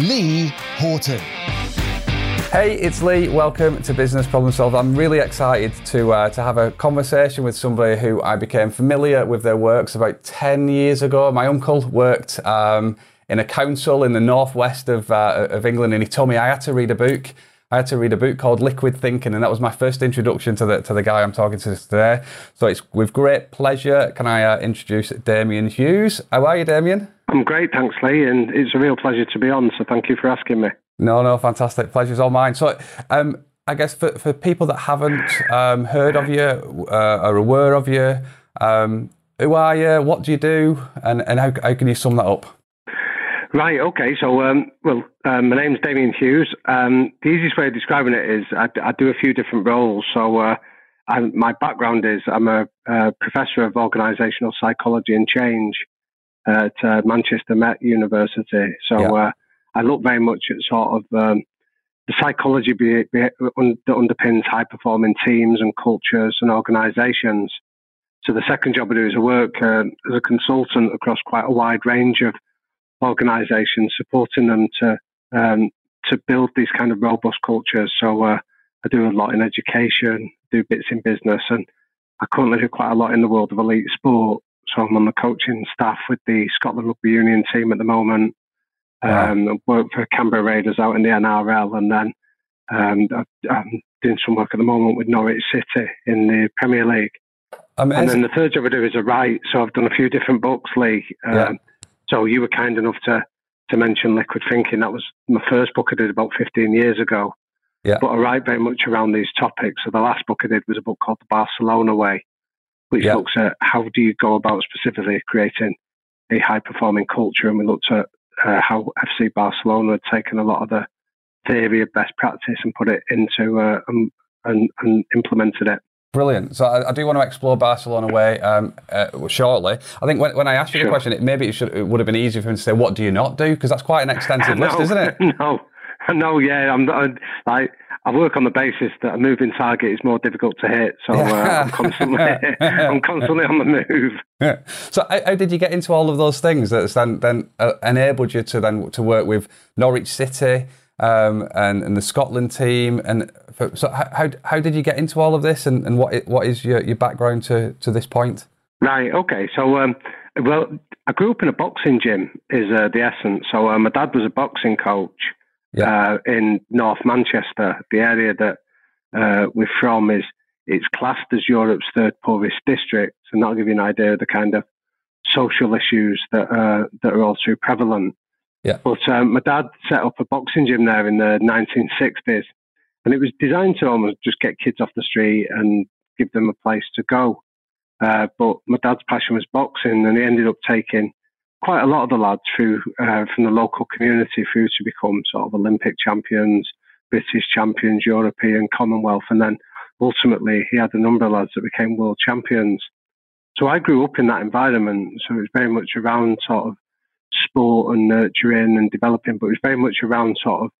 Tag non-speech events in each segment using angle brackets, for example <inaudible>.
Lee Horton. Hey, it's Lee. Welcome to Business Problem Solved. I'm really excited to uh, to have a conversation with somebody who I became familiar with their works about ten years ago. My uncle worked um, in a council in the northwest of uh, of England, and he told me I had to read a book. I had to read a book called Liquid Thinking, and that was my first introduction to the to the guy I'm talking to today. So it's with great pleasure can I uh, introduce Damian Hughes. How are you, Damian? I'm great, thanks, Lee, and it's a real pleasure to be on. So thank you for asking me. No, no, fantastic. Pleasure's all mine. So, um, I guess for, for people that haven't um, heard of you uh, or aware of you, um, who are you? What do you do? And, and how, how can you sum that up? Right. Okay. So, um, well, um, my name's Damian Hughes. Um, the easiest way of describing it is I, I do a few different roles. So, uh, I, my background is I'm a, a professor of organisational psychology and change at uh, Manchester Met University. So, yeah. uh, I look very much at sort of um, the psychology be, be, un, that underpins high performing teams and cultures and organisations. So the second job I do is I work uh, as a consultant across quite a wide range of organisations, supporting them to um, to build these kind of robust cultures. So uh, I do a lot in education, do bits in business, and I currently do quite a lot in the world of elite sport. So I'm on the coaching staff with the Scotland Rugby Union team at the moment. Um, wow. Worked for Canberra Raiders out in the NRL, and then um, I'm doing some work at the moment with Norwich City in the Premier League. Amazing. And then the third job I do is a write. So I've done a few different books, Lee. Um, yeah. So you were kind enough to to mention Liquid Thinking. That was my first book I did about 15 years ago. Yeah. But I write very much around these topics. So the last book I did was a book called The Barcelona Way, which yeah. looks at how do you go about specifically creating a high performing culture. And we looked at uh, how FC Barcelona had taken a lot of the theory of best practice and put it into uh, um, and, and implemented it. Brilliant. So I, I, do want to explore Barcelona way um, uh, shortly. I think when, when I asked you sure. the question, it, maybe it, should, it would have been easier for me to say, "What do you not do?" Because that's quite an extensive <laughs> list, isn't it? <laughs> No, <laughs> no, yeah. I'm I, I work on the basis that a moving target is more difficult to hit, so uh, I'm constantly <laughs> I'm constantly on the move. Yeah. <laughs> So, how, how, did you get into all of those things that then then uh, enabled you to then to work with Norwich City? Um, and, and the Scotland team. And for, so, how, how did you get into all of this, and, and what what is your, your background to, to this point? Right. Okay. So, um, well, I grew up in a boxing gym. Is uh, the essence. So, uh, my dad was a boxing coach yeah. uh, in North Manchester. The area that uh, we're from is it's classed as Europe's third poorest district, and that'll give you an idea of the kind of social issues that uh, that are all too prevalent. Yeah. But um, my dad set up a boxing gym there in the 1960s, and it was designed to almost just get kids off the street and give them a place to go. Uh, but my dad's passion was boxing, and he ended up taking quite a lot of the lads through uh, from the local community through to become sort of Olympic champions, British champions, European, Commonwealth, and then ultimately he had a number of lads that became world champions. So I grew up in that environment, so it was very much around sort of sport and nurturing and developing, but it was very much around sort of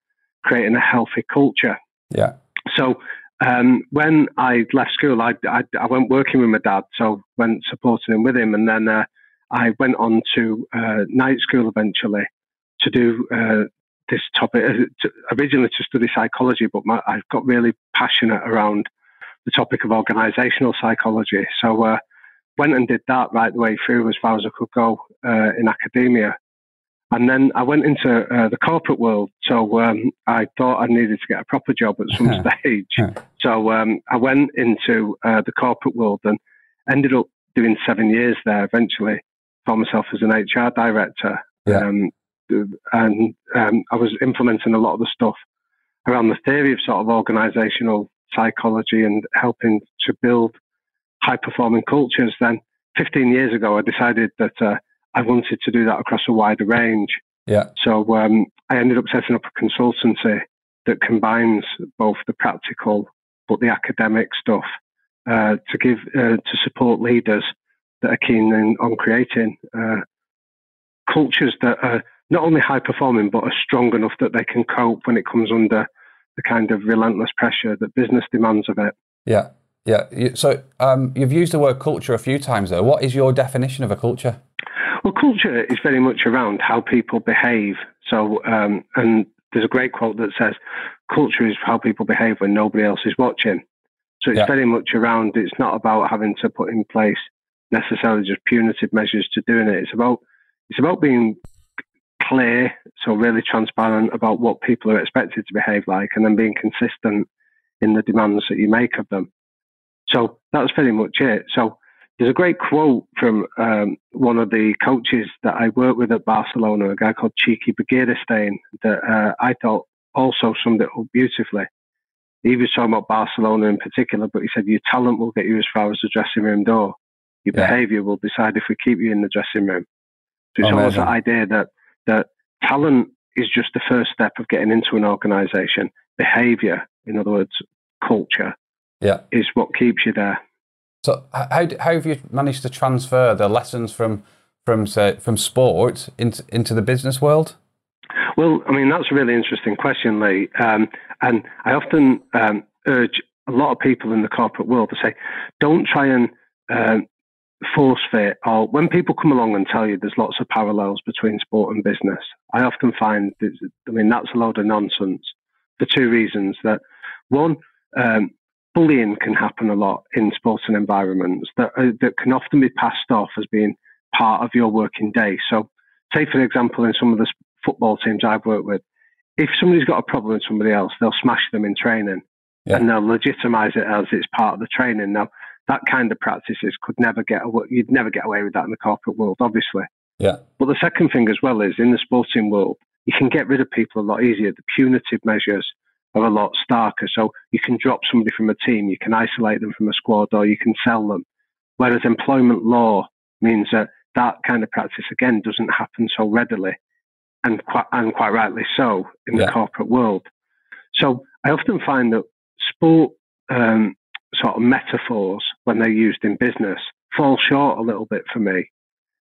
creating a healthy culture. Yeah. So um, when I left school, I, I, I, went working with my dad, so went supporting him with him, and then uh, I went on to uh, night school eventually to do uh, this topic. Uh, to, originally to study psychology, but my, I got really passionate around the topic of organisational psychology. So uh, went and did that right the way through as far as I could go uh, in academia. And then I went into uh, the corporate world. So um, I thought I needed to get a proper job at some <laughs> stage. so um, I went into uh, the corporate world and ended up doing seven years there eventually for myself as an HR director. Yeah. Um, and um, I was implementing a lot of the stuff around the theory of sort of organizational psychology and helping to build high performing cultures. Then 15 years ago, I decided that uh, I wanted to do that across a wider range. Yeah. So um, I ended up setting up a consultancy that combines both the practical but the academic stuff uh, to give uh, to support leaders that are keen in, on creating uh, cultures that are not only high performing but are strong enough that they can cope when it comes under the kind of relentless pressure that business demands of it. Yeah, yeah. So um, you've used the word culture a few times though. What is your definition of a culture? Well, culture is very much around how people behave. So, um, and there's a great quote that says, "Culture is how people behave when nobody else is watching." So it's yeah. very much around. It's not about having to put in place necessarily just punitive measures to doing it. It's about it's about being clear, so really transparent about what people are expected to behave like, and then being consistent in the demands that you make of them. So that's very much it. So there's a great quote from um, one of the coaches that I work with at Barcelona, a guy called Txiki Begiristain, that uh, I thought also summed it up beautifully. He was talking about Barcelona in particular, but he said, Your talent will get you as far as the dressing room door. Your yeah. behavior will decide if we keep you in the dressing room. So it's almost that idea that, that talent is just the first step of getting into an organization. Behavior, in other words, culture, yeah. is what keeps you there. So how, how have you managed to transfer the lessons from from say, from sport into into the business world? Well, I mean that's a really interesting question, Lee, um, and I often um, urge a lot of people in the corporate world to say, don't try and um, force fit or when people come along and tell you there's lots of parallels between sport and business, I often find, that, I mean, that's a load of nonsense for two reasons. That one, um, bullying can happen a lot in sporting environments that, uh, that can often be passed off as being part of your working day. So, say, for example, in some of the football teams I've worked with, if somebody's got a problem with somebody else, they'll smash them in training yeah. and they'll legitimize it as it's part of the training. Now, that kind of practices could never get away, you'd never get away with that in the corporate world, obviously. Yeah. But the second thing as well is in the sporting world, you can get rid of people a lot easier. The punitive measures are a lot starker. So you can drop somebody from a team, you can isolate them from a squad, or you can sell them. Whereas employment law means that that kind of practice again doesn't happen so readily, and quite and quite rightly so in yeah. the corporate world. So I often find that sport um, sort of metaphors when they're used in business fall short a little bit for me.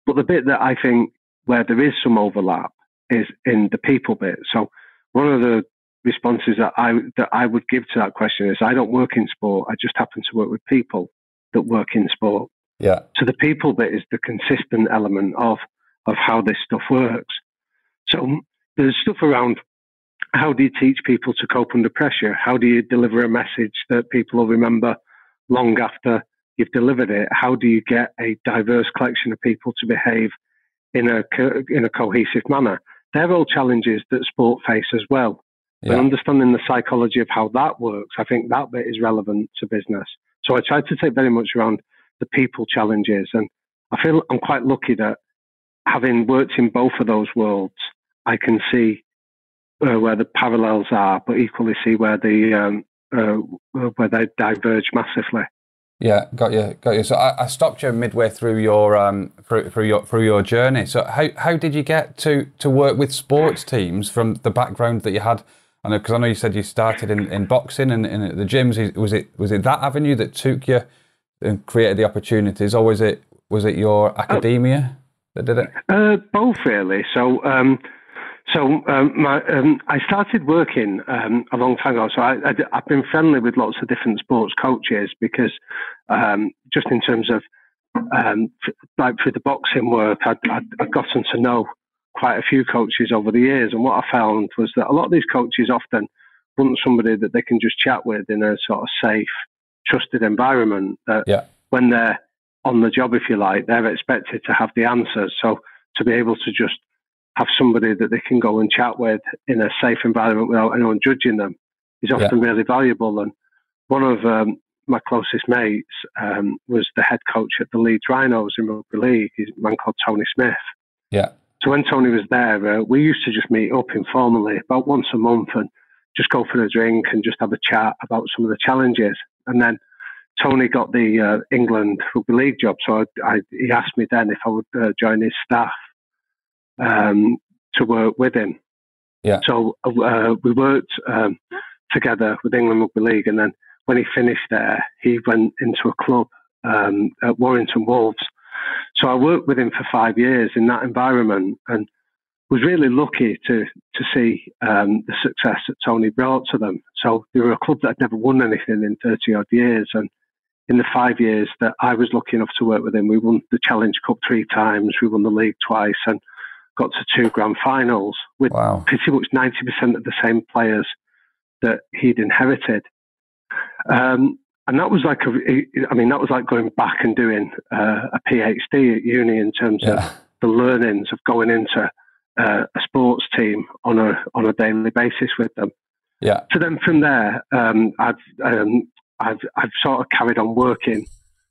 But the bit that I think where there is some overlap is in the people bit. So one of the responses that I that I would give to that question is I don't work in sport. I just happen to work with people that work in sport. Yeah. So the people bit is the consistent element of of how this stuff works. So there's stuff around how do you teach people to cope under pressure? How do you deliver a message that people will remember long after you've delivered it? How do you get a diverse collection of people to behave in a in a cohesive manner? They're all challenges that sport face as well. Yeah. And understanding the psychology of how that works, I think that bit is relevant to business. So I try to take very much around the people challenges, and I feel I'm quite lucky that having worked in both of those worlds, I can see uh, where the parallels are, but equally see where the um, uh, where they diverge massively. Yeah, got you, got you. So I, I stopped you midway through your um through, through, your through your journey. So how how did you get to to work with sports teams from the background that you had? I know because I know you said you started in, in boxing and in the gyms. Was it was it that avenue that took you and created the opportunities, or was it was it your academia that did it? Uh, both really. So. Um, so um, my, um, I started working um, a long time ago. So I, have been friendly with lots of different sports coaches because um, just in terms of um, like through the boxing work, I'd, I'd, I'd, gotten to know quite a few coaches over the years. And what I found was that a lot of these coaches often want somebody that they can just chat with in a sort of safe, trusted environment. That yeah. when they're on the job, if you like, they're expected to have the answers. So to be able to just have somebody that they can go and chat with in a safe environment without anyone judging them is often yeah. really valuable. And one of um, my closest mates um, was the head coach at the Leeds Rhinos in rugby league. He's a man called Tony Smith. Yeah. So when Tony was there, uh, we used to just meet up informally about once a month and just go for a drink and just have a chat about some of the challenges. And then Tony got the uh, England rugby league job, so I, I, he asked me then if I would uh, join his staff. Um, to work with him. Yeah. So uh, we worked um, together with England Rugby League, and then when he finished there, he went into a club um, at Warrington Wolves. So I worked with him for five years in that environment, and was really lucky to to see um, the success that Tony brought to them. So they were a club that had never won anything in 30 odd years, and in the five years that I was lucky enough to work with him, we won the Challenge Cup three times, we won the league twice, and got to two grand finals with wow. pretty much 90% of the same players that he'd inherited. Um, and that was like a, I mean, that was like going back and doing uh, a PhD at uni in terms yeah. of the learnings of going into uh, a sports team on a on a daily basis with them. Yeah. So then from there, um, I've um, I've I've sort of carried on working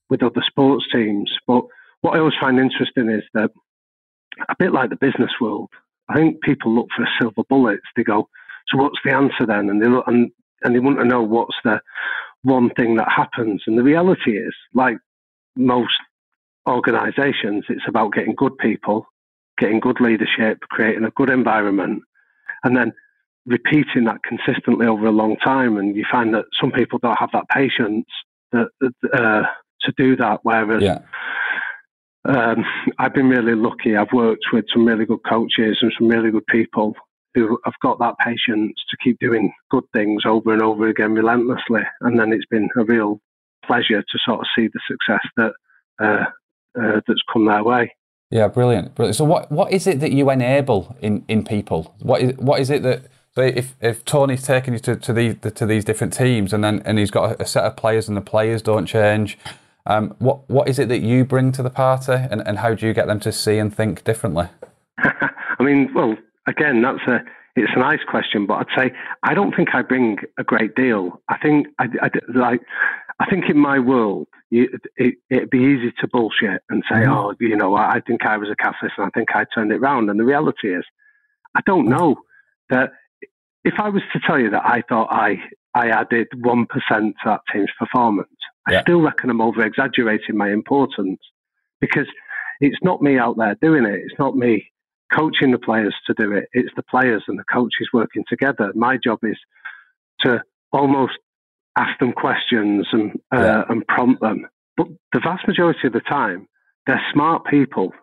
with other sports teams. But what I always find interesting is that a bit like the business world, I think people look for silver bullets. They go, so what's the answer then? And they look and and they want to know what's the one thing that happens. And the reality is, like most organisations, it's about getting good people, getting good leadership, creating a good environment, and then repeating that consistently over a long time. And you find that some people don't have that patience that, uh, to do that. Whereas yeah. Um, I've been really lucky. I've worked with some really good coaches and some really good people who have got that patience to keep doing good things over and over again relentlessly. And then it's been a real pleasure to sort of see the success that uh, uh, that's come their way. Yeah, brilliant, brilliant. So, what what is it that you enable in, in people? What is what is it that so if, if Tony's taking you to, to these to these different teams and then and he's got a, a set of players and the players don't change, um, what what is it that you bring to the party and, and how do you get them to see and think differently? <laughs> I mean, well, again, that's a it's a nice question, but I'd say I don't think I bring a great deal. I think I, I like I think in my world you, it, would be easy to bullshit and say, mm-hmm. oh, you know, I, I think I was a catalyst and I think I turned it round. And the reality is, I don't know that if I was to tell you that I thought I I added one percent to that team's performance, yeah. I still reckon I'm over exaggerating my importance because it's not me out there doing it. It's not me coaching the players to do it. It's the players and the coaches working together. My job is to almost ask them questions and uh, yeah. and prompt them. But the vast majority of the time, they're smart people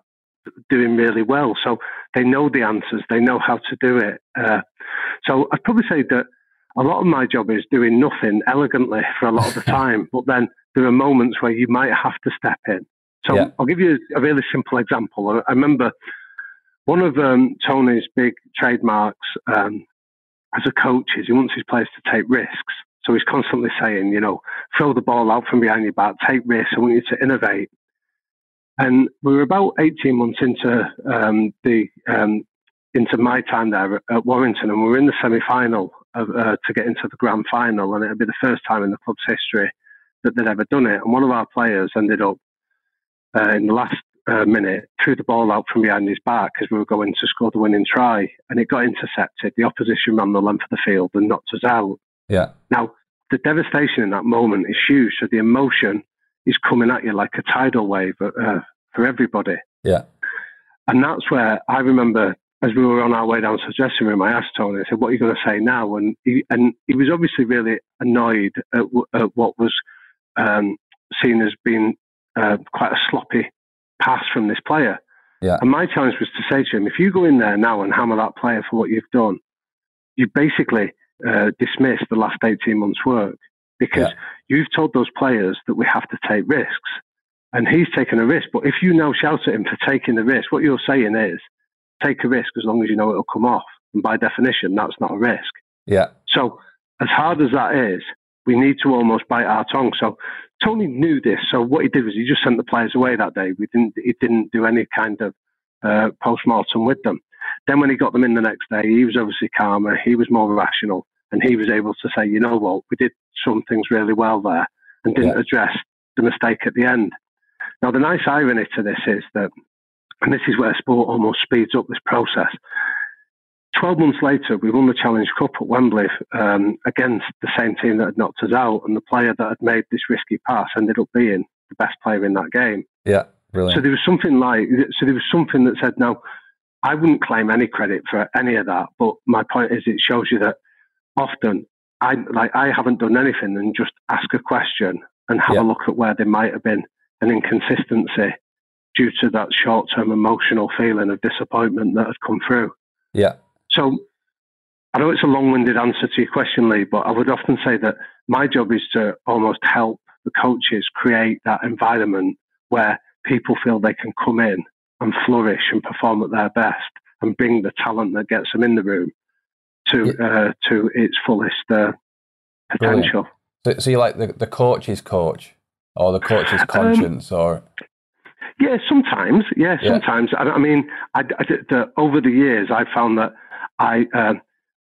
doing really well, so they know the answers. They know how to do it. Uh, so I'd probably say that a lot of my job is doing nothing elegantly for a lot of the <laughs> time. but then there are moments where you might have to step in. So yeah. I'll give you a really simple example. I remember one of um, Tony's big trademarks um, as a coach is he wants his players to take risks. So he's constantly saying, you know, throw the ball out from behind your back, take risks. I want you to innovate. And we were about 18 months into um, the um, into my time there at Warrington, and we were in the semi-final of, uh, to get into the grand final, and it would be the first time in the club's history that they'd ever done it. And one of our players ended up uh, in the last uh, minute threw the ball out from behind his back as we were going to score the winning try, and it got intercepted. The opposition ran the length of the field and knocked us out. Yeah. Now, the devastation in that moment is huge. So the emotion is coming at you like a tidal wave uh, for everybody. Yeah. And that's where I remember as we were on our way down to the dressing room, I asked Tony, I said, what are you going to say now? And he, and he was obviously really annoyed at, at what was um, seen as being uh, quite a sloppy pass from this player. Yeah. And my challenge was to say to him, if you go in there now and hammer that player for what you've done, you basically uh, dismiss the last 18 months' work because yeah. you've told those players that we have to take risks. And he's taken a risk. But if you now shout at him for taking the risk, what you're saying is take a risk as long as you know it'll come off. And by definition, that's not a risk. Yeah. So, as hard as that is, we need to almost bite our tongue. So, Tony knew this. So, what he did was he just sent the players away that day. We didn't. He didn't do any kind of uh, post mortem with them. Then, when he got them in the next day, he was obviously calmer. He was more rational, and he was able to say, "You know what? We did some things really well there, and didn't yeah. address the mistake at the end." Now, the nice irony to this is that and this is where sport almost speeds up this process. 12 months later, we won the Challenge Cup at Wembley um, against the same team that had knocked us out. And the player that had made this risky pass ended up being the best player in that game. Yeah, brilliant. So there was something like, so there was something that said, now, I wouldn't claim any credit for any of that. But my point is, it shows you that often I like I haven't done anything and just ask a question and have Yeah. a look at where there might have been an inconsistency due to that short-term emotional feeling of disappointment that had come through. Yeah. So I know it's a long-winded answer to your question, Lee, but I would often say that my job is to almost help the coaches create that environment where people feel they can come in and flourish and perform at their best and bring the talent that gets them in the room to uh, to its fullest uh, potential. So, so you're like the, the coach's coach or the coach's Um, conscience or Yeah, sometimes. Yeah, Yeah. sometimes. I, I mean, I, I, the, over the years, I found that I, uh,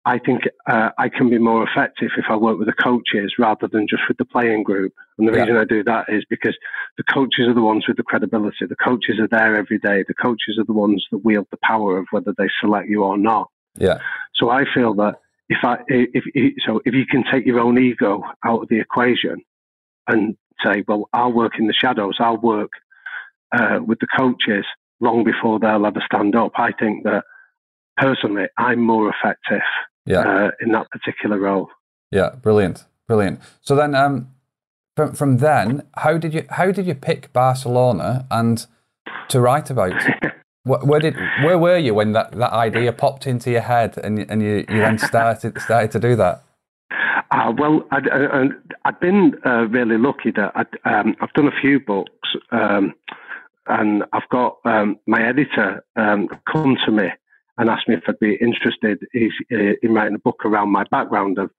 I think uh, I can be more effective if I work with the coaches rather than just with the playing group. And the Yeah. reason I do that is because the coaches are the ones with the credibility. The coaches are there every day. The coaches are the ones that wield the power of whether they select you or not. yeah. So I feel that if I if, if so if you can take your own ego out of the equation and say, well, I'll work in the shadows, I'll work uh, with the coaches long before they'll ever stand up. I think that personally, I'm more effective Yeah. uh, in that particular role. Yeah, brilliant, brilliant. So then, um, from from then, how did you how did you pick Barcelona and to write about? <laughs> Where, where did where were you when that, that idea popped into your head and you- and you, you then started started to do that? Uh, well, I'd, uh, I'd been uh, really lucky that I'd, um, I've done a few books, um, and I've got um, my editor um, come to me and asked me if I'd be interested in, in writing a book around my background of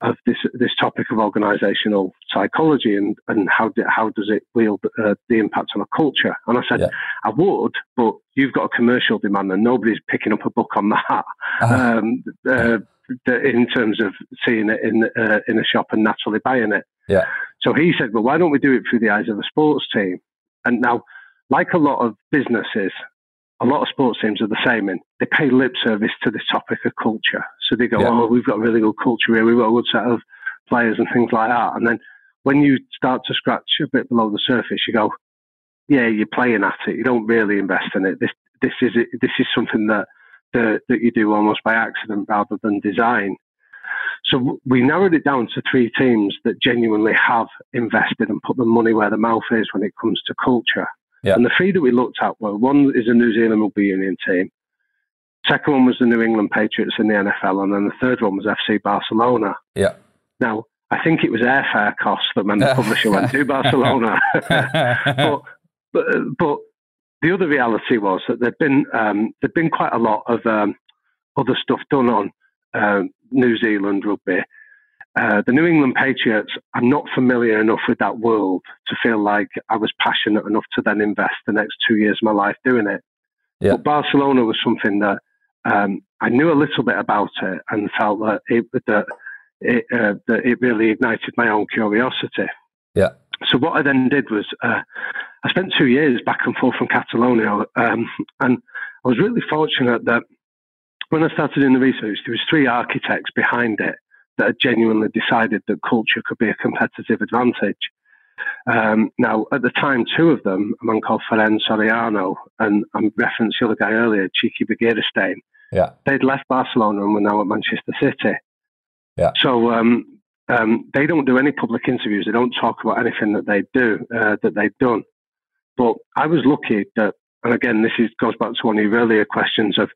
of this this topic of organisational psychology and and how do, how does it wield uh, the impact on a culture? And I said Yeah. I would, but you've got a commercial demand and nobody's picking up a book on that. Ah, Um, uh, in terms of seeing it in uh, in a shop and naturally buying it. Yeah. So he said, "Well, why don't we do it through the eyes of a sports team?" And now, like a lot of businesses, a lot of sports teams are the same in they pay lip service to the topic of culture. So they go, Yeah. "Oh, we've got a really good culture here. We've got a good set of players and things like that." And then when you start to scratch a bit below the surface, you go, "Yeah, you're playing at it. You don't really invest in it. This this is this is something that." that, that you do almost by accident rather than design. So we narrowed it down to three teams that genuinely have invested and put the money where the mouth is when it comes to culture. Yeah. And the three that we looked at were one is the New Zealand Rugby Union team. Second one was the New England Patriots in the NFL, and then the third one was FC Barcelona. yeah. Now, I think it was airfare costs that meant the <laughs> publisher went to Barcelona. <laughs> but, but but the other reality was that there'd been um, there'd been quite a lot of um, other stuff done on um, New Zealand rugby. Uh, the New England Patriots, I'm not familiar enough with that world to feel like I was passionate enough to then invest the next two years of my life doing it. Yeah. But Barcelona was something that um, I knew a little bit about it and felt that it that it, uh, that it really ignited my own curiosity. Yeah. So what I then did was uh, I spent two years back and forth from Catalonia, um, and I was really fortunate that when I started doing the research, there was three architects behind it that had genuinely decided that culture could be a competitive advantage. Um, now, at the time, two of them, a man called Ferran Soriano, and I referenced the other guy earlier, Txiki Begiristain, Yeah. they'd left Barcelona and were now at Manchester City. Yeah. So um, um, they don't do any public interviews. They don't talk about anything that they do uh, that they've done. But I was lucky that, and again, this is, goes back to one of your earlier questions of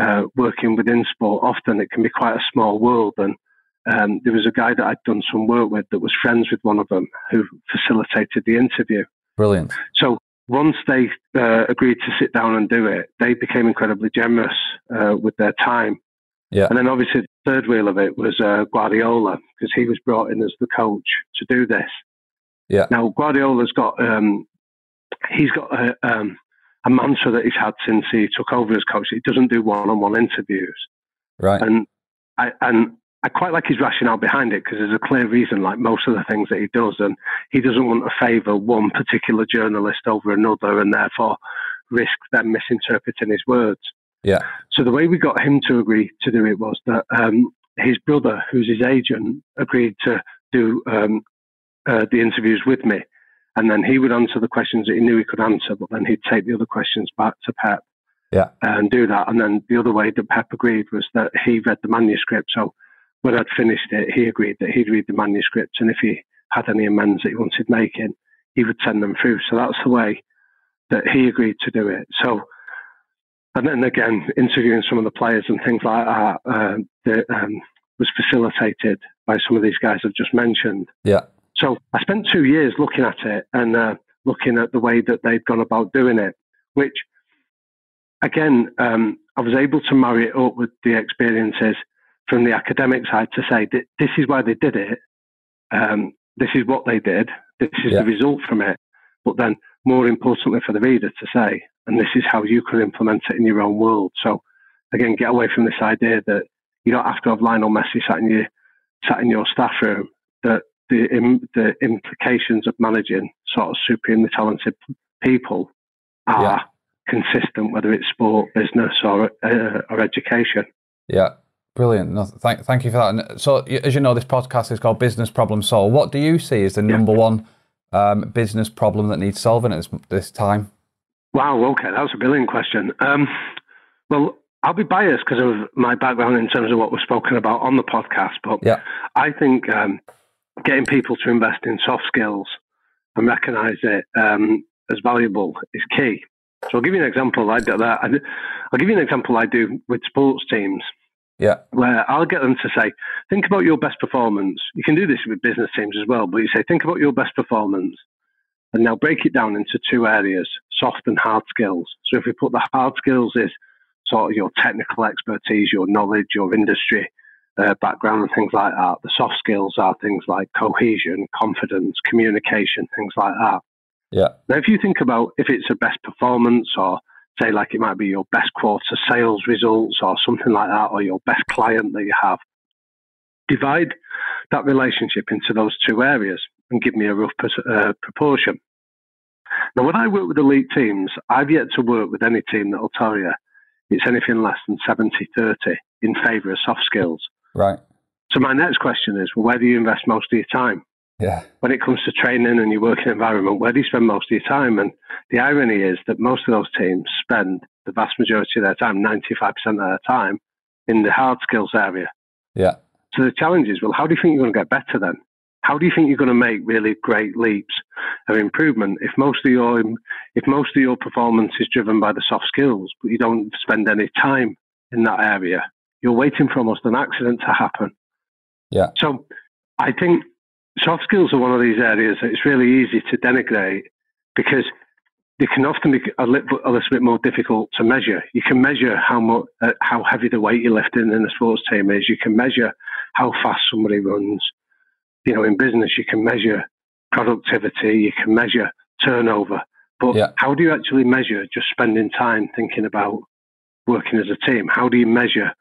uh, working within sport. Often it can be quite a small world, and um, there was a guy that I'd done some work with that was friends with one of them who facilitated the interview. Brilliant. So once they uh, agreed to sit down and do it, they became incredibly generous uh, with their time. Yeah. And then obviously the third wheel of it was uh, Guardiola because he was brought in as the coach to do this. Yeah. Now Guardiola's got um, he's got a, um, a mantra that he's had since he took over as coach. He doesn't do one-on-one interviews, Right. and I and I quite like his rationale behind it because there's a clear reason, like most of the things that he does, and he doesn't want to favour one particular journalist over another, and therefore risk them misinterpreting his words. Yeah. So the way we got him to agree to do it was that um, his brother, who's his agent, agreed to do um, uh, the interviews with me, and then he would answer the questions that he knew he could answer, but then he'd take the other questions back to Pep. Yeah. And do that. And then the other way that Pep agreed was that he read the manuscript. So when I'd finished it, he agreed that he'd read the manuscripts, And if he had any amends that he wanted making, he would send them through. So that's the way that he agreed to do it. So, and then again, interviewing some of the players and things like that, uh, that um, was facilitated by some of these guys I've just mentioned. Yeah. So I spent two years looking at it and uh, looking at the way that they'd gone about doing it, which again, um, I was able to marry it up with the experiences from the academic side to say that this is why they did it. Um, this is what they did. This is yeah. the result from it. But then, more importantly, for the reader to say, and this is how you can implement it in your own world. So, again, get away from this idea that you don't have to have Lionel Messi sat in your sat in your staff room. That the the implications of managing sort of supremely talented people are yeah. consistent, whether it's sport, business, or uh, or education. Yeah, brilliant. No, thank thank you for that. so, as you know, this podcast is called Business Problem Solve. What do you see as the number one um, business problem that needs solving at this, this time? Wow. Okay, that was a brilliant question. Um, well, I'll be biased because of my background in terms of what was spoken about on the podcast, but yeah. I think um, getting people to invest in soft skills and recognise it um, as valuable is key. So I'll give you an example. I do that. I'll give you an example I do with sports teams. Yeah. Where I'll get them to say, think about your best performance. You can do this with business teams as well, but you say, think about your best performance. And now break it down into two areas, soft and hard skills. So if we put the hard skills is sort of your technical expertise, your knowledge, your industry uh, background, and things like that. The soft skills are things like cohesion, confidence, communication, things like that. Yeah. Now, if you think about if it's a best performance or say like it might be your best quarter sales results or something like that, or your best client that you have, divide that relationship into those two areas and give me a rough uh, proportion. Now, when I work with elite teams, I've yet to work with any team that will tell you it's anything less than 70 30 in favor of soft skills. Right. So, my next question is well, where do you invest most of your time? Yeah. When it comes to training and your working environment, where do you spend most of your time? And the irony is that most of those teams spend the vast majority of their time, 95% of their time, in the hard skills area. Yeah. So the challenge is, well, how do you think you're going to get better then? How do you think you're going to make really great leaps of improvement if most of your if most of your performance is driven by the soft skills, but you don't spend any time in that area? You're waiting for almost an accident to happen. Yeah. So I think soft skills are one of these areas that it's really easy to denigrate because they can often be a little, a little bit more difficult to measure. You can measure how much, uh, how heavy the weight you're lifting in a sports team is. You can measure how fast somebody runs you know, in business, you can measure productivity, you can measure turnover, but yeah. how do you actually measure just spending time thinking about working as a team? How do you measure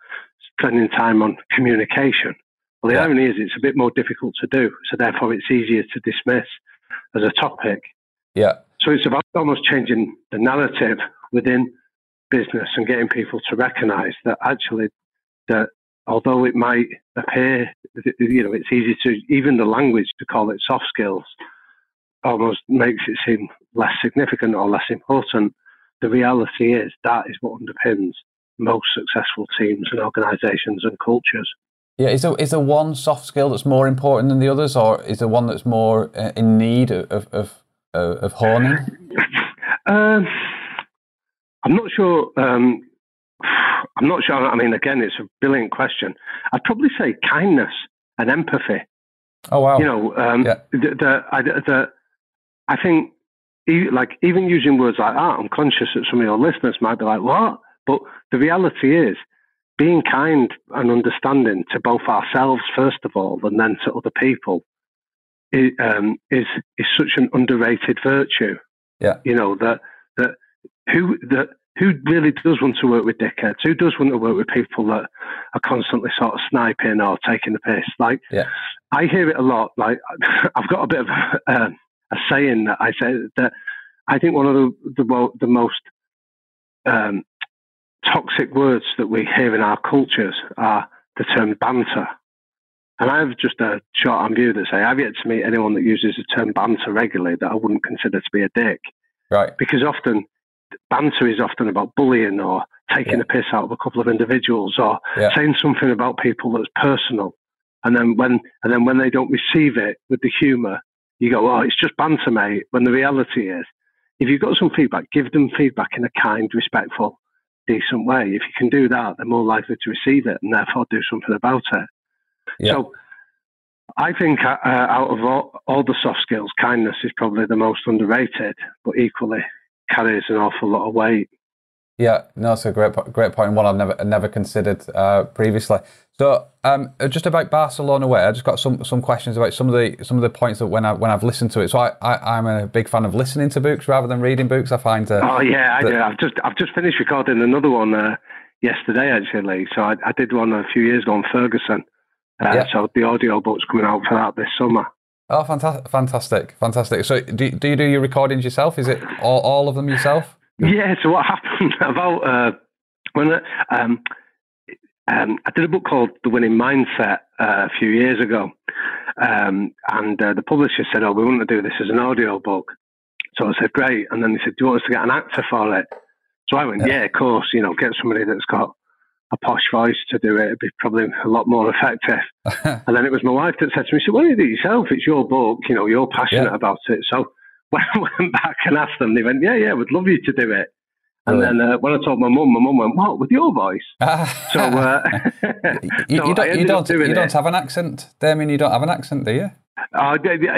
spending time on communication? Well, the yeah. irony is it's a bit more difficult to do, so therefore it's easier to dismiss as a topic. Yeah. So it's about almost changing the narrative within business and getting people to recognise that actually that although it might appear, you know, it's easy to, even the language to call it soft skills almost makes it seem less significant or less important. The reality is that is what underpins most successful teams and organizations and cultures. Yeah, is there, is there one soft skill that's more important than the others, or is there one that's more uh, in need of, of, of, of honing? um, I'm not sure. Um, I'm not sure. I mean, again, it's a brilliant question. I'd probably say kindness and empathy. Oh wow! You know, um, yeah. the, the, I, the, I think like even using words like that, I'm conscious that some of your listeners might be like, "What?" But the reality is, being kind and understanding to both ourselves first of all, and then to other people, is um, is, is such an underrated virtue. Yeah, you know that that who that who really does want to work with dickheads? Who does want to work with people that are constantly sort of sniping or taking the piss? Like, yeah. I hear it a lot. Like, <laughs> I've got a bit of a, uh, a saying that I say that I think one of the the, the most um, toxic words that we hear in our cultures are the term banter. And I have just a short on view that say I've yet to meet anyone that uses the term banter regularly that I wouldn't consider to be a dick. Right. Because often banter is often about bullying or taking yeah. a piss out of a couple of individuals or yeah. saying something about people that's personal. And then when and then when they don't receive it with the humour, you go, "Oh, it's just banter, mate." When the reality is, if you've got some feedback, give them feedback in a kind, respectful, decent way. If you can do that, they're more likely to receive it and therefore do something about it. Yeah. So I think uh, out of all, all the soft skills, kindness is probably the most underrated, but equally carries an awful lot of weight. Yeah, no, that's a great great point. One I've never never considered uh, previously. So, um, just about Barcelona way, I just got some some questions about some of the some of the points that when I when I've listened to it. So, I, I am a big fan of listening to books rather than reading books. I find. Uh, oh yeah, I do. I've just I've just finished recording another one uh, yesterday actually. So I, I, did one a few years ago on Ferguson. Uh, yeah. So the audio book's coming out for that this summer. Oh, fantastic! Fantastic! Fantastic! So, do, do you do your recordings yourself? Is it all, all of them yourself? Yeah. So what happened <laughs> about uh, when um, um, I did a book called The Winning Mindset uh, a few years ago, um, and uh, the publisher said, "Oh, we want to do this as an audio book." So I said, "Great," and then they said, "Do you want us to get an actor for it?" So I went, "Yeah, yeah of course. You know, get somebody that's got." A posh voice to do it, it'd be probably a lot more effective. <laughs> and then it was my wife that said to me, "So why don't you do it yourself? It's your book. You know, you're passionate yeah. about it." So went back and asked them, they went, "Yeah, yeah, we'd love you to do it." And really? then uh, when I told my mum, my mum went, "What with your voice?" <laughs> so, uh, <laughs> you, so you, don't, you don't, you don't have an accent, Damian. You don't have an accent, do you? Uh,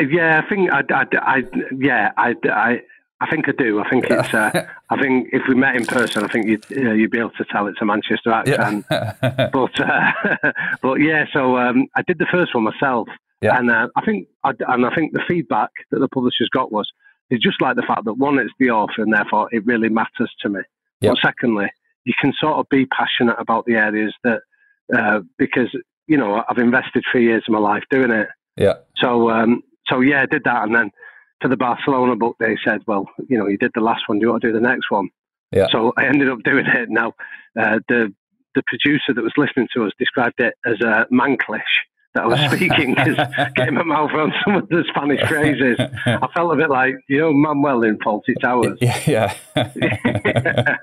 yeah, I think I, I, I yeah, I, I, I think I do. I think it's. Uh, <laughs> I think if we met in person, I think you'd uh, you'd be able to tell it's a Manchester accent. Yeah. but uh, but yeah, so um, I did the first one myself, yeah. and uh, I think I, and I think the feedback that the publishers got was it's just like the fact that one, it's the author, and therefore it really matters to me. Yep. But secondly, you can sort of be passionate about the areas that uh, because you know I've invested three years of my life doing it. Yeah. So um, so yeah, I did that, and then for the Barcelona book, they said, well, you know, you did the last one. Do you want to do the next one? Yeah. So I ended up doing it. Now uh, the the producer that was listening to us described it as a manclish that I was speaking <laughs> because getting my mouth around some of the Spanish <laughs> phrases, I felt a bit like you know Manuel in Fawlty Towers. Yeah, yeah. <laughs>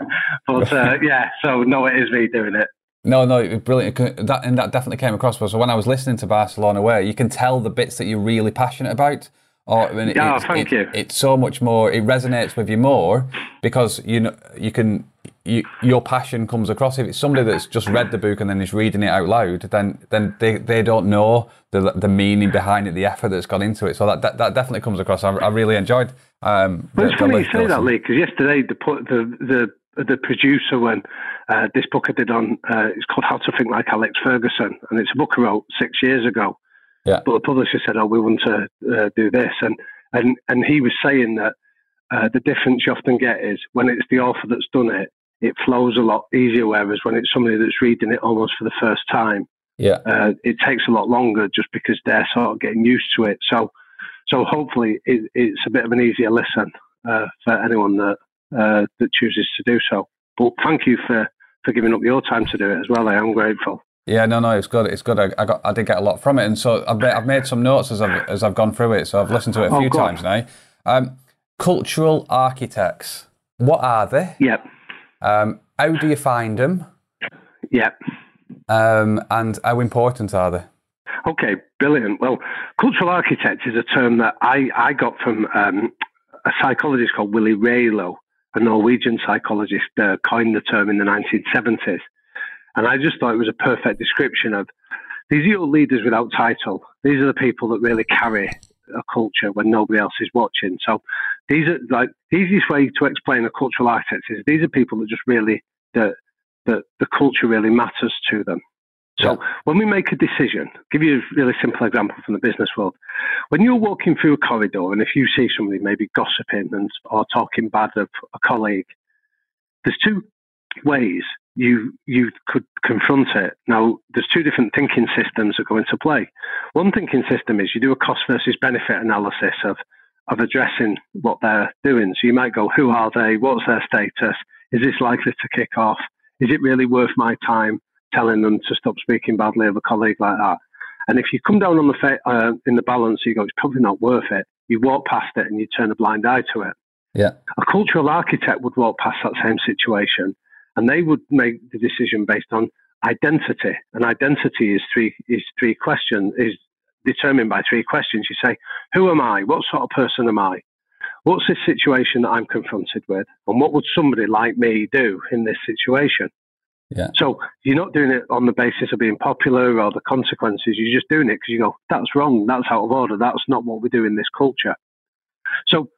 but uh, yeah, so no, it is me doing it. No, no, brilliant. That and that definitely came across. So when I was listening to Barcelona Way, you can tell the bits that you're really passionate about. Or I mean, oh, thank it, you. It's so much more. It resonates with you more because you know you can you, your passion comes across. If it's somebody that's just read the book and then is reading it out loud, then then they, they don't know the the meaning behind it, the effort that's gone into it. So that that, that definitely comes across. I, I really enjoyed. Um, well, it's funny you say that, Lee, because yesterday the the the the producer when uh, this book I did on uh, it's called How to Think Like Alex Ferguson, and it's a book I wrote six years ago. Yeah. But the publisher said, "Oh, we want to uh, do this," and and and he was saying that. Uh, the difference you often get is when it's the author that's done it, it flows a lot easier. Whereas when it's somebody that's reading it almost for the first time, yeah, uh, it takes a lot longer just because they're sort of getting used to it. So, so hopefully it, it's a bit of an easier listen uh, for anyone that uh, that chooses to do so. But thank you for for giving up your time to do it as well. I am grateful. Yeah, no, no, it's good. It's good. I, I, got, I did get a lot from it, and so I've made, I've made some notes as I've as I've gone through it. So I've listened to it a oh, few oh, times now. Um, cultural architects. What are they? Yep. Um, how do you find them? Yep. Um, and how important are they? Okay, brilliant. Well, cultural architect is a term that I, I got from um, a psychologist called Willi Railo, a Norwegian psychologist, uh, coined the term in the 1970s. And I just thought it was a perfect description of these are your leaders without title. These are the people that really carry a culture when nobody else is watching. So these are like the easiest way to explain a cultural architect is these are people that just really that that the culture really matters to them. So yeah. when we make a decision, give you a really simple example from the business world. When you're walking through a corridor and if you see somebody maybe gossiping and or talking bad of a colleague, there's two ways you you could confront it. Now, there's two different thinking systems that go into play. One thinking system is you do a cost versus benefit analysis of of addressing what they're doing. So you might go, who are they? What's their status? Is this likely to kick off? Is it really worth my time telling them to stop speaking badly of a colleague like that? And if you come down on the fa- uh, in the balance, you go, it's probably not worth it. You walk past it and you turn a blind eye to it. Yeah. A cultural architect would walk past that same situation and they would make the decision based on identity. And identity is three is three questions is determined by three questions. You say, Who am I? What sort of person am I? What's this situation that I'm confronted with? And what would somebody like me do in this situation? Yeah. So you're not doing it on the basis of being popular or the consequences. You're just doing it because you go, that's wrong. That's out of order. That's not what we do in this culture. So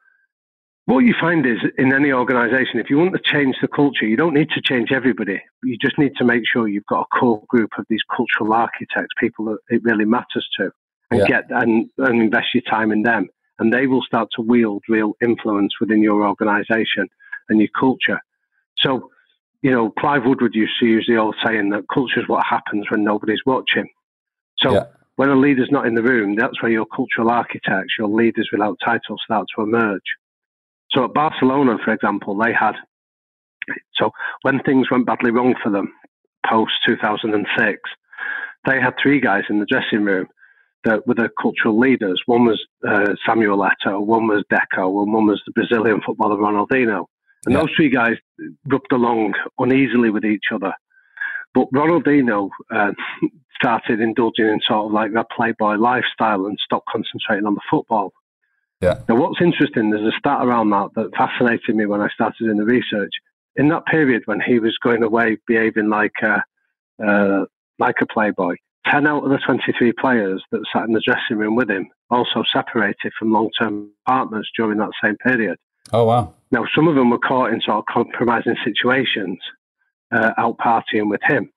what you find is in any organization, if you want to change the culture, you don't need to change everybody. You just need to make sure you've got a core group of these cultural architects, people that it really matters to, and yeah. get and, and invest your time in them. And they will start to wield real influence within your organization and your culture. So, you know, Clive Woodward used to use the old saying that culture is what happens when nobody's watching. So yeah. when a leader's not in the room, that's where your cultural architects, your leaders without titles start to emerge. So at Barcelona, for example, they had, so when things went badly wrong for them post 2006, they had three guys in the dressing room that were the cultural leaders. One was uh, Samuel Eto'o, one was Deco, and one was the Brazilian footballer Ronaldinho. And yeah. those three guys rubbed along uneasily with each other. But Ronaldinho uh, <laughs> started indulging in sort of like a playboy lifestyle and stopped concentrating on the football. Yeah. Now, what's interesting, there's a stat around that that fascinated me when I started in the research. In that period when he was going away behaving like a, uh, like a playboy, 10 out of the 23 players that sat in the dressing room with him also separated from long term partners during that same period. Oh, wow. Now, some of them were caught in sort of compromising situations, uh, out partying with him.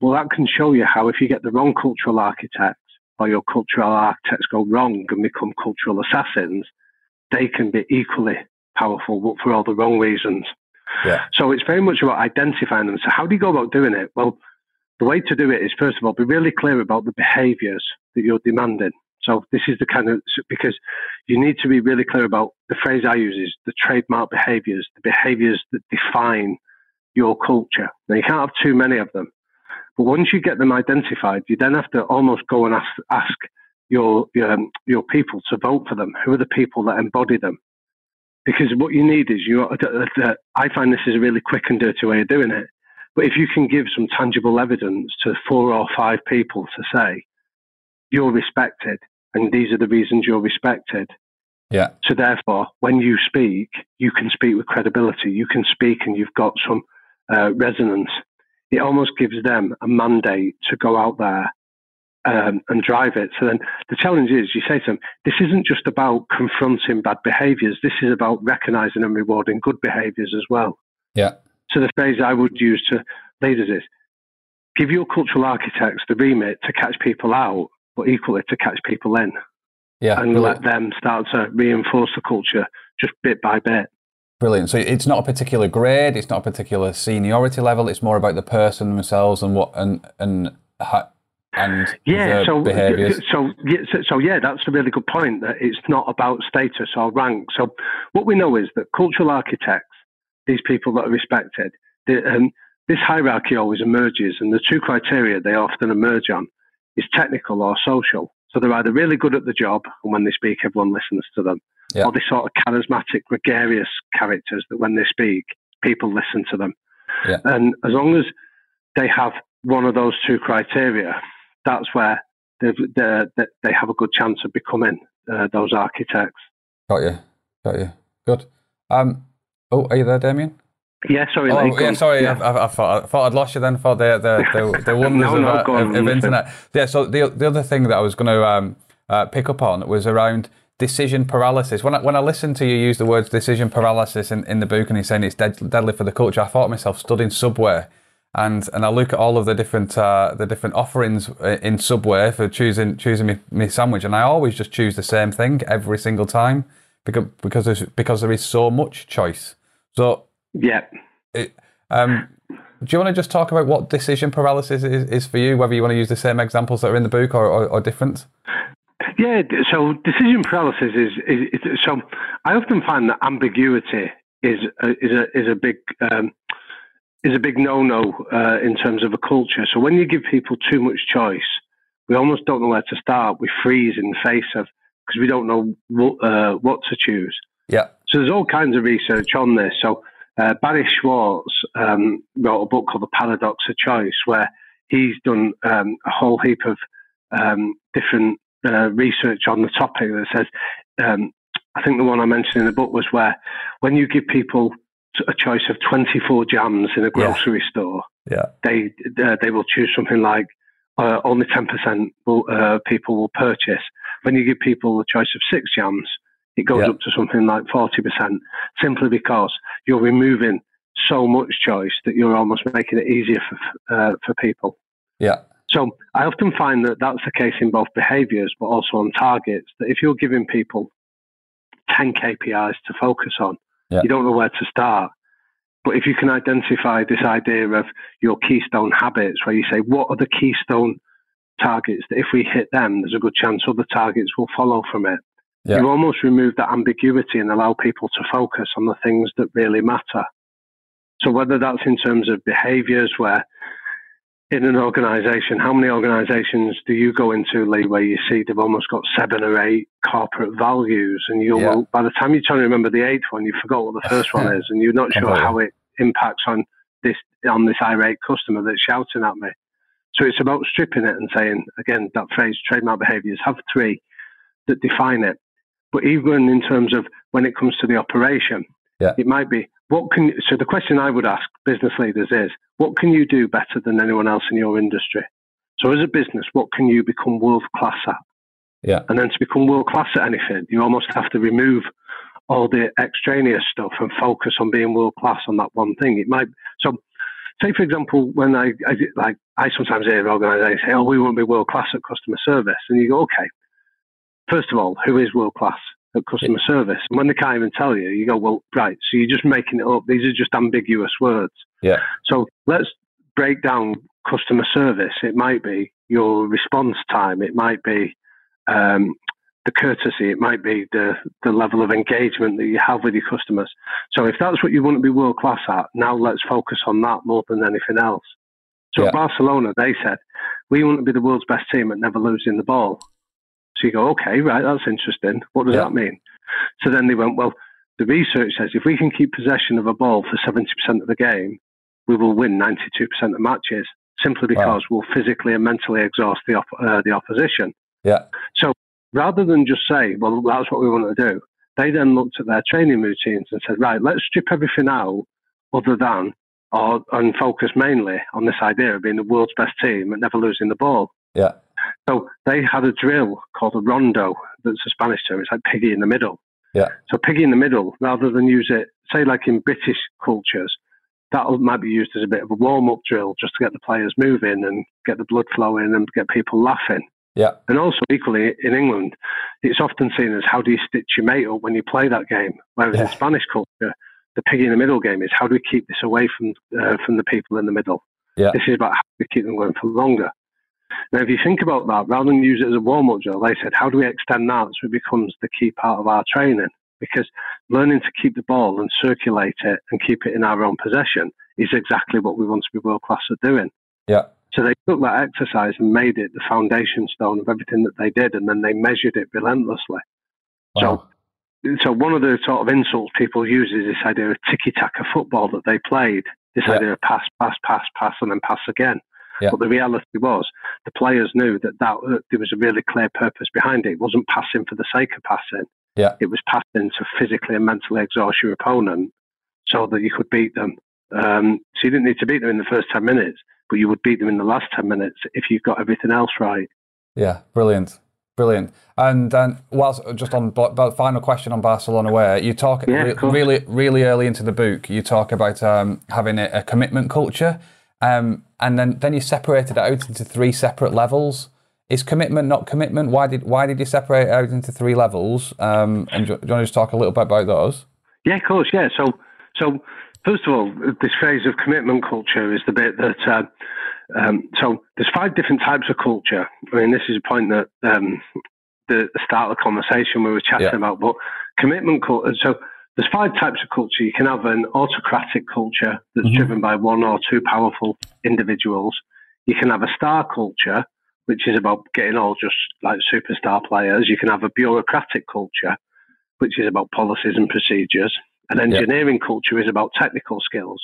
Well, that can show you how if you get the wrong cultural architect, or your cultural architects go wrong and become cultural assassins, they can be equally powerful, but for all the wrong reasons. Yeah. So it's very much about identifying them. So how do you go about doing it? Well, the way to do it is first of all be really clear about the behaviours that you're demanding. So this is the kind of because you need to be really clear about the phrase I use is the trademark behaviours, the behaviours that define your culture. Now you can't have too many of them. But once you get them identified, you then have to almost go and ask, ask your, your, um, your people to vote for them. Who are the people that embody them? Because what you need is you. I find this is a really quick and dirty way of doing it. But if you can give some tangible evidence to four or five people to say you're respected and these are the reasons you're respected. Yeah. So therefore, when you speak, you can speak with credibility. You can speak and you've got some uh, resonance it almost gives them a mandate to go out there um, and drive it. So then the challenge is you say to them, this isn't just about confronting bad behaviors, this is about recognizing and rewarding good behaviors as well. Yeah. So the phrase I would use to leaders is give your cultural architects the remit to catch people out, but equally to catch people in. Yeah. And let them start to reinforce the culture just bit by bit. Brilliant. So it's not a particular grade, it's not a particular seniority level. It's more about the person themselves and what and and and yeah. So behaviors. so yeah, so, so yeah, that's a really good point. That it's not about status or rank. So what we know is that cultural architects, these people that are respected, the, um, this hierarchy always emerges, and the two criteria they often emerge on is technical or social. So they're either really good at the job, and when they speak, everyone listens to them, yeah. or they're sort of charismatic, gregarious characters that when they speak, people listen to them. Yeah. And as long as they have one of those two criteria, that's where they they have a good chance of becoming uh, those architects. Got you, got you. Good. Um, oh, are you there, Damian? Yeah, sorry. Oh, yeah, sorry. Yeah. I, I, I, thought, I thought I'd lost you then for the the, the, the <laughs> wonders no, no, of, uh, of, of internet. Yeah. So the the other thing that I was going to um, uh, pick up on was around decision paralysis. When I, when I listened to you use the words decision paralysis in, in the book and he's saying it's dead, deadly for the culture, I thought myself studying Subway. And, and I look at all of the different uh, the different offerings uh, in Subway for choosing choosing me, me sandwich, and I always just choose the same thing every single time because because there's, because there is so much choice. So yeah, it, um, do you want to just talk about what decision paralysis is, is for you? Whether you want to use the same examples that are in the book or, or, or different? Yeah, so decision paralysis is, is, is, so. I often find that ambiguity is a, is a is a big um, is a big no no uh, in terms of a culture. So when you give people too much choice, we almost don't know where to start. We freeze in the face of because we don't know what, uh, what to choose. Yeah. So there's all kinds of research on this. So uh, Barry Schwartz um, wrote a book called The Paradox of Choice, where he's done um, a whole heap of um, different uh, research on the topic that says, um, I think the one I mentioned in the book was where when you give people a choice of 24 jams in a grocery yeah. store, yeah. they uh, they will choose something like uh, only 10% will, uh, people will purchase. When you give people a choice of six jams, it goes yeah. up to something like 40%, simply because you're removing so much choice that you're almost making it easier for, uh, for people. Yeah. So I often find that that's the case in both behaviors, but also on targets. That if you're giving people 10 KPIs to focus on, yeah. you don't know where to start. But if you can identify this idea of your keystone habits, where you say, what are the keystone targets that if we hit them, there's a good chance other targets will follow from it. Yeah. You almost remove that ambiguity and allow people to focus on the things that really matter. So whether that's in terms of behaviors where in an organization, how many organizations do you go into, Lee, where you see they've almost got seven or eight corporate values, and you yeah. by the time you're trying to remember the eighth one, you forgot what the first one <laughs> is, and you're not sure how it impacts on this on this irate customer that's shouting at me. So it's about stripping it and saying again that phrase trademark behaviors have three that define it. But even in terms of when it comes to the operation, yeah. it might be what can so the question I would ask business leaders is what can you do better than anyone else in your industry? So as a business, what can you become world class at? Yeah. And then to become world class at anything, you almost have to remove all the extraneous stuff and focus on being world class on that one thing. It might so say for example when I, I like I sometimes hear organisations say, "Oh, we won't be world class at customer service," and you go, "Okay, first of all, who is world class?" at customer service. And when they can't even tell you, you go, well, right, so you're just making it up. These are just ambiguous words. Yeah. So let's break down customer service. It might be your response time. It might be um, the courtesy. It might be the, the level of engagement that you have with your customers. So if that's what you want to be world class at, now let's focus on that more than anything else. So yeah. at Barcelona, they said, we want to be the world's best team at never losing the ball. So you go, okay, right, that's interesting. What does yeah. that mean? So then they went, well, the research says if we can keep possession of a ball for 70% of the game, we will win 92% of matches simply because wow. we'll physically and mentally exhaust the, op- uh, the opposition. Yeah. So rather than just say, well, that's what we want to do, they then looked at their training routines and said, right, let's strip everything out other than or and focus mainly on this idea of being the world's best team and never losing the ball. Yeah. So they had a drill called a rondo, that's a Spanish term. It's like piggy in the middle. Yeah. So piggy in the middle, rather than use it, say like in British cultures, that might be used as a bit of a warm up drill just to get the players moving and get the blood flowing and get people laughing. Yeah. And also equally in England, it's often seen as how do you stitch your mate up when you play that game? Whereas yeah. in Spanish culture, the piggy in the middle game is how do we keep this away from uh, from the people in the middle? Yeah. This is about how we keep them going for longer. Now, if you think about that, rather than use it as a warm up drill, they said, how do we extend that so it becomes the key part of our training? Because learning to keep the ball and circulate it and keep it in our own possession is exactly what we want to be world class at doing. Yeah. So they took that exercise and made it the foundation stone of everything that they did, and then they measured it relentlessly. Wow. So, so one of the sort of insults people use is this idea of tiki taka football that they played. This yeah. idea of pass, pass, pass, pass, and then pass again. Yeah. But the reality was, the players knew that, that uh, there was a really clear purpose behind it. It wasn't passing for the sake of passing. Yeah. It was passing to physically and mentally exhaust your opponent so that you could beat them. Um, so you didn't need to beat them in the first 10 minutes, but you would beat them in the last 10 minutes if you got everything else right. Yeah, brilliant. Brilliant. And whilst just on the final question on Barcelona, where you talk yeah, re- really, really early into the book, you talk about um, having a, a commitment culture. Um, and then, then you separated it out into three separate levels. Is commitment not commitment? Why did why did you separate it out into three levels? Um, and do, do you want to just talk a little bit about those? Yeah, of course. Yeah. So so first of all, this phase of commitment culture is the bit that. Uh, um, so there's five different types of culture. I mean, this is a point that um, the, the start of the conversation we were chatting yeah. about. But commitment culture. So there's five types of culture. You can have an autocratic culture that's mm-hmm. driven by one or two powerful individuals. You can have a star culture, which is about getting all just like superstar players. You can have a bureaucratic culture, which is about policies and procedures. An engineering culture is about technical skills,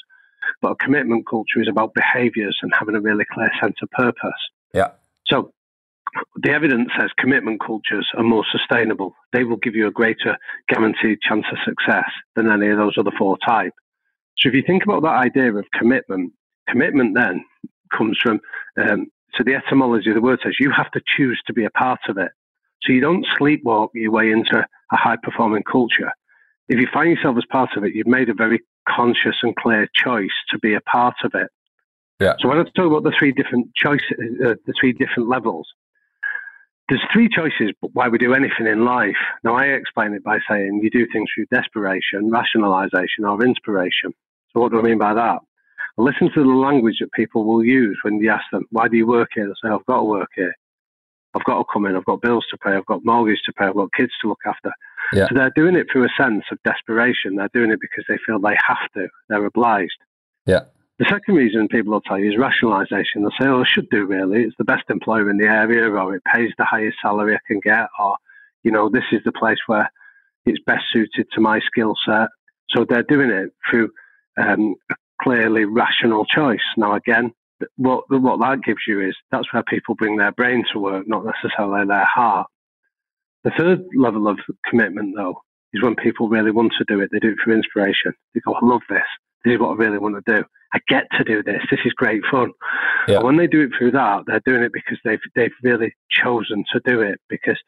but a commitment culture is about behaviors and having a really clear sense of purpose. Yeah. So the evidence says commitment cultures are more sustainable. They will give you a greater guaranteed chance of success than any of those other four types. So if you think about that idea of commitment, commitment then comes from, um, so the etymology of the word says you have to choose to be a part of it. So you don't sleepwalk your way into a high performing culture. If you find yourself as part of it, you've made a very conscious and clear choice to be a part of it. Yeah. So when I talk about the three different choices, uh, the three different levels, there's three choices why we do anything in life. Now I explain it by saying you do things through desperation, rationalization, or inspiration. So what do I mean by that? Well, listen to the language that people will use when you ask them, "Why do you work here?" They say, "I've got to work here. I've got to come in. I've got bills to pay. I've got mortgage to pay. I've got kids to look after." Yeah. So they're doing it through a sense of desperation. They're doing it because they feel they have to. They're obliged. Yeah. The second reason people will tell you is rationalisation. They'll say, "Oh, I should do really. It's the best employer in the area, or it pays the highest salary I can get, or you know, this is the place where it's best suited to my skill set." So they're doing it through um, a clearly rational choice. Now, again, what what that gives you is that's where people bring their brain to work, not necessarily their heart. The third level of commitment, though, is when people really want to do it. They do it for inspiration. They go, "I love this. This is what I really want to do. I get to do this. This is great fun." Yeah. And when they do it through that, they're doing it because they've they've really chosen to do it because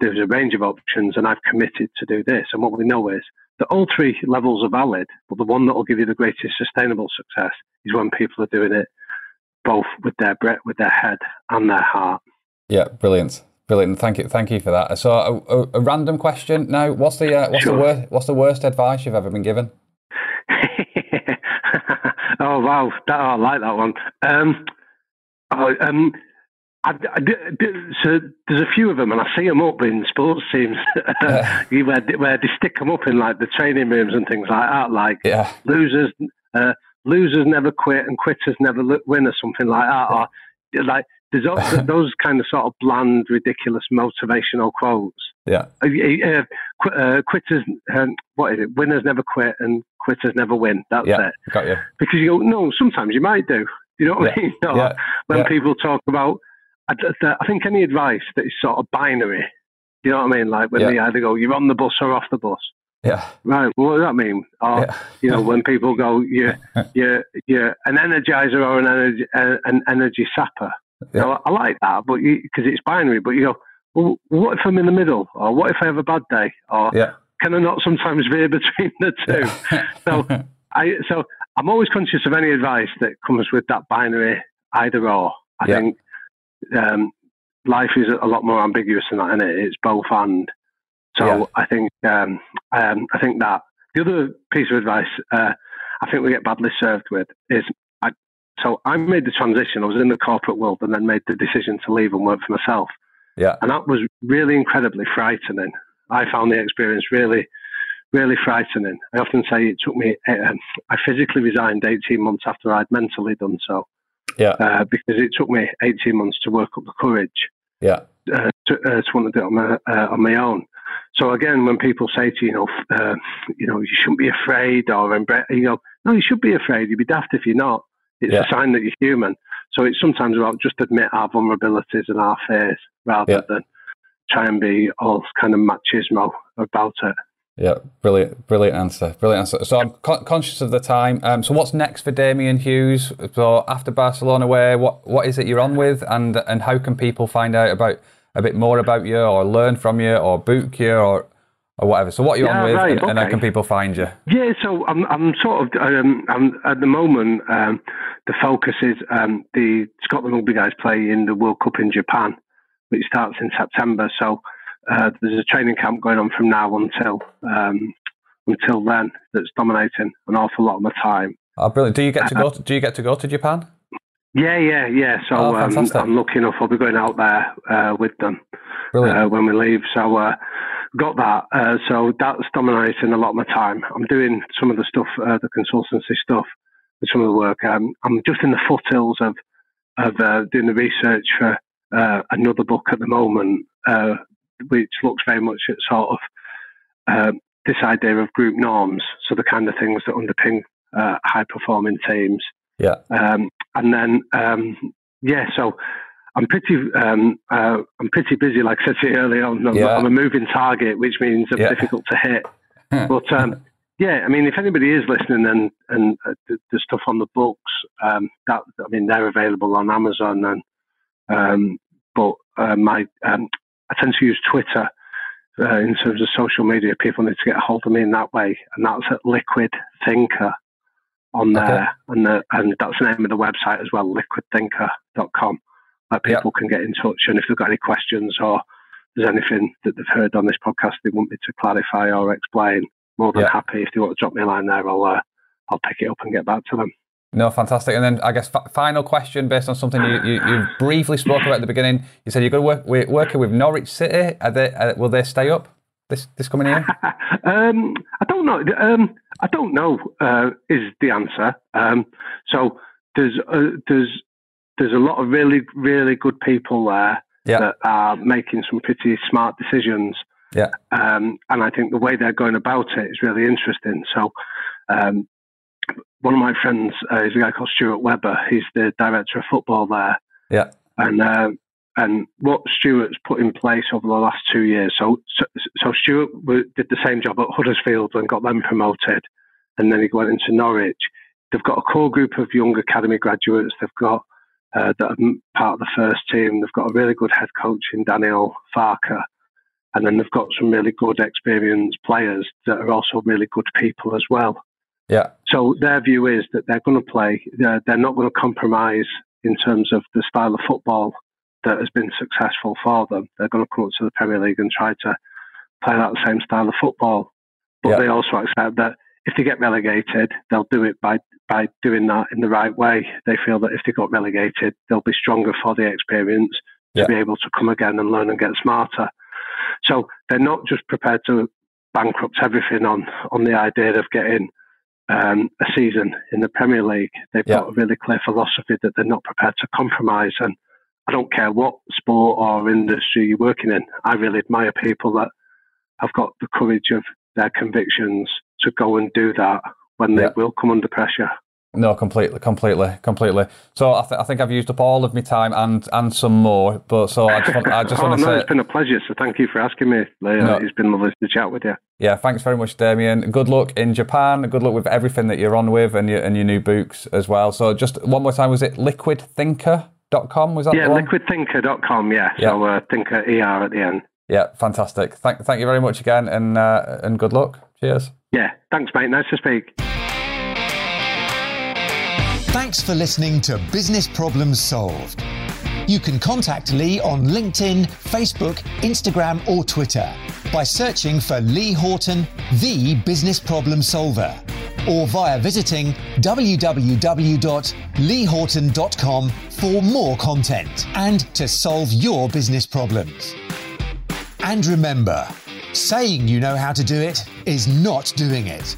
there's a range of options, and I've committed to do this. And what we know is that all three levels are valid, but the one that will give you the greatest sustainable success is when people are doing it both with their breath, with their head and their heart. Yeah, brilliant, brilliant. Thank you, thank you for that. So, a, a, a random question now: What's the uh, what's Sure. the worst what's the worst advice you've ever been given? <laughs> oh wow, that, I like that one. Um, oh, um, I, I, so there's a few of them, and I see them up in sports teams. <laughs> Where where they stick them up in like the training rooms and things like that, like Yeah, losers uh, losers never quit and quitters never win or something like that or like there's al- <laughs> those kind of sort of bland ridiculous motivational quotes. Yeah, uh, qu- uh, quitters um, what is it? Winners never quit and quitters never win. That's yeah. it. Got you. because you go no sometimes you might do. You know what Yeah, I mean? <laughs> No, yeah, when people talk about I, I think any advice that is sort of binary you know what I mean? Like when they either go you're on the bus or off the bus. Yeah, Right. What does that mean? Or, yeah, you know, when people go, you're, <laughs> you're, you're an energizer or an energy, an energy sapper. Know, I like that, but because it's binary. But you go, well, what if I'm in the middle? Or what if I have a bad day? Or yeah. can I not sometimes veer between the two? So <laughs> I, so I'm always conscious of any advice that comes with that binary either or. I Yeah. think um, life is a lot more ambiguous than that, isn't it? It's both and. So Yeah. I think um, um, I think that the other piece of advice uh, I think we get badly served with is so I made the transition. I was in the corporate world and then made the decision to leave and work for myself, yeah, and that was really incredibly frightening. I found the experience really, really frightening. I often say it took me. Um, I physically resigned 18 months after I'd mentally done so yeah, uh, because it took me 18 months to work up the courage yeah, uh, to, uh, to want to do it on my, uh, on my own. So again, when people say to you, you know, uh, you know, you shouldn't be afraid, or embra- you know, no, you should be afraid. You'd be daft if you're not. It's Yeah. a sign that you're human. So it's sometimes about just admit our vulnerabilities and our fears rather Yeah. than try and be all kind of machismo about it. yeah. Brilliant, brilliant answer, brilliant answer. So I'm con- conscious of the time. Um, so what's next for Damian Hughes? So after Barcelona, where what what is it you're on with, and and how can people find out about a bit more about you, or learn from you, or book you, or or whatever? So what are you're on with, right, and, and how can people find you? Yeah, so I'm I'm sort of um, I'm at the moment um, the focus is um, the Scotland rugby guys play in the World Cup in Japan, which starts in September. So uh, there's a training camp going on from now until um, until then that's dominating an awful lot of my time. Oh, brilliant! Do you get to go? To, do you get to go to Japan? Yeah, yeah, yeah. So Oh, um. I'm lucky enough. I'll be going out there uh, with them uh, when we leave. So uh, got that. Uh, so that's dominating a lot of my time. I'm doing some of the stuff, uh, the consultancy stuff, and some of the work. Um, I'm just in the foothills of of uh, doing the research for uh, another book at the moment, uh, which looks very much at sort of uh, this idea of group norms, so the kind of things that underpin uh, high performing teams. Yeah. Um, and then, um, yeah, so I'm pretty, um, uh, I'm pretty busy. Like I said to you earlier on, I'm, Yeah. I'm a moving target, which means I'm Yeah. difficult to hit. <laughs> But um, yeah, I mean, if anybody is listening and and uh, the, the stuff on the books, um, that I mean, they're available on Amazon. And um, but uh, my um, I tend to use Twitter uh, in terms of social media. People need to get a hold of me in that way, and that's at Liquid Thinker on Okay. there, and the, and that's the name of the website as well, liquidthinker.com. Yeah. people can get in touch, and if they've got any questions or there's anything that they've heard on this podcast they want me to clarify or explain, more than Yeah. happy. If they want to drop me a line there, I'll uh, I'll pick it up and get back to them. No, fantastic. And then I guess f- final question based on something you, you, you briefly spoke about at the beginning. You said you're going to work we're working with Norwich City. Are they, uh, will they stay up this this coming year? <laughs> um, I don't know. Um, I don't know. Uh, is the answer? Um, so there's uh, there's there's a lot of really really good people there Yeah. that are making some pretty smart decisions. Yeah. Um, and I think the way they're going about it is really interesting. So, um, one of my friends uh, is a guy called Stuart Webber. He's the director of football there. Yeah. And uh, and what Stuart's put in place over the last two years. So so, so Stuart w- did the same job at Huddersfield and got them promoted, and then he went into Norwich. They've got a core group of young academy graduates. They've got uh, that are part of the first team. They've got a really good head coach in Daniel Farke. And then they've got some really good experienced players that are also really good people as well. Yeah. So their view is that they're going to play, they're, they're not going to compromise in terms of the style of football that has been successful for them. They're going to come up to the Premier League and try to play that same style of football. But Yeah. they also accept that if they get relegated, they'll do it by, by doing that in the right way. They feel that if they got relegated, they'll be stronger for the experience Yeah. to be able to come again and learn and get smarter. So they're not just prepared to bankrupt everything on, on the idea of getting um, a season in the Premier League. They've Yeah. got a really clear philosophy that they're not prepared to compromise. And I don't care what sport or industry you're working in. I really admire people that have got the courage of their convictions to go and do that when they Yeah. will come under pressure. No, completely, completely, completely. So I, th- I think I've used up all of my time and and some more. But so I just want, I just <laughs> oh, want to no, say, it's been a pleasure. So thank you for asking me. No. It's been lovely to chat with you. yeah, thanks very much, Damian. Good luck in Japan. Good luck with everything that you're on with and your and your new books as well. So just one more time, was it liquidthinker.com? Was that Yeah, liquidthinker.com. Yeah. So uh, thinker ER at the end. Yeah, fantastic. Thank, thank you very much again, and uh, and good luck. Cheers. Yeah. Thanks, mate. Nice to speak. Thanks for listening to Business Problems Solved. You can contact Lee on LinkedIn, Facebook, Instagram, or Twitter by searching for Lee Horton, the business problem solver, or via visiting www.leehorton.com for more content and to solve your business problems. And remember, Saying you know how to do it is not doing it.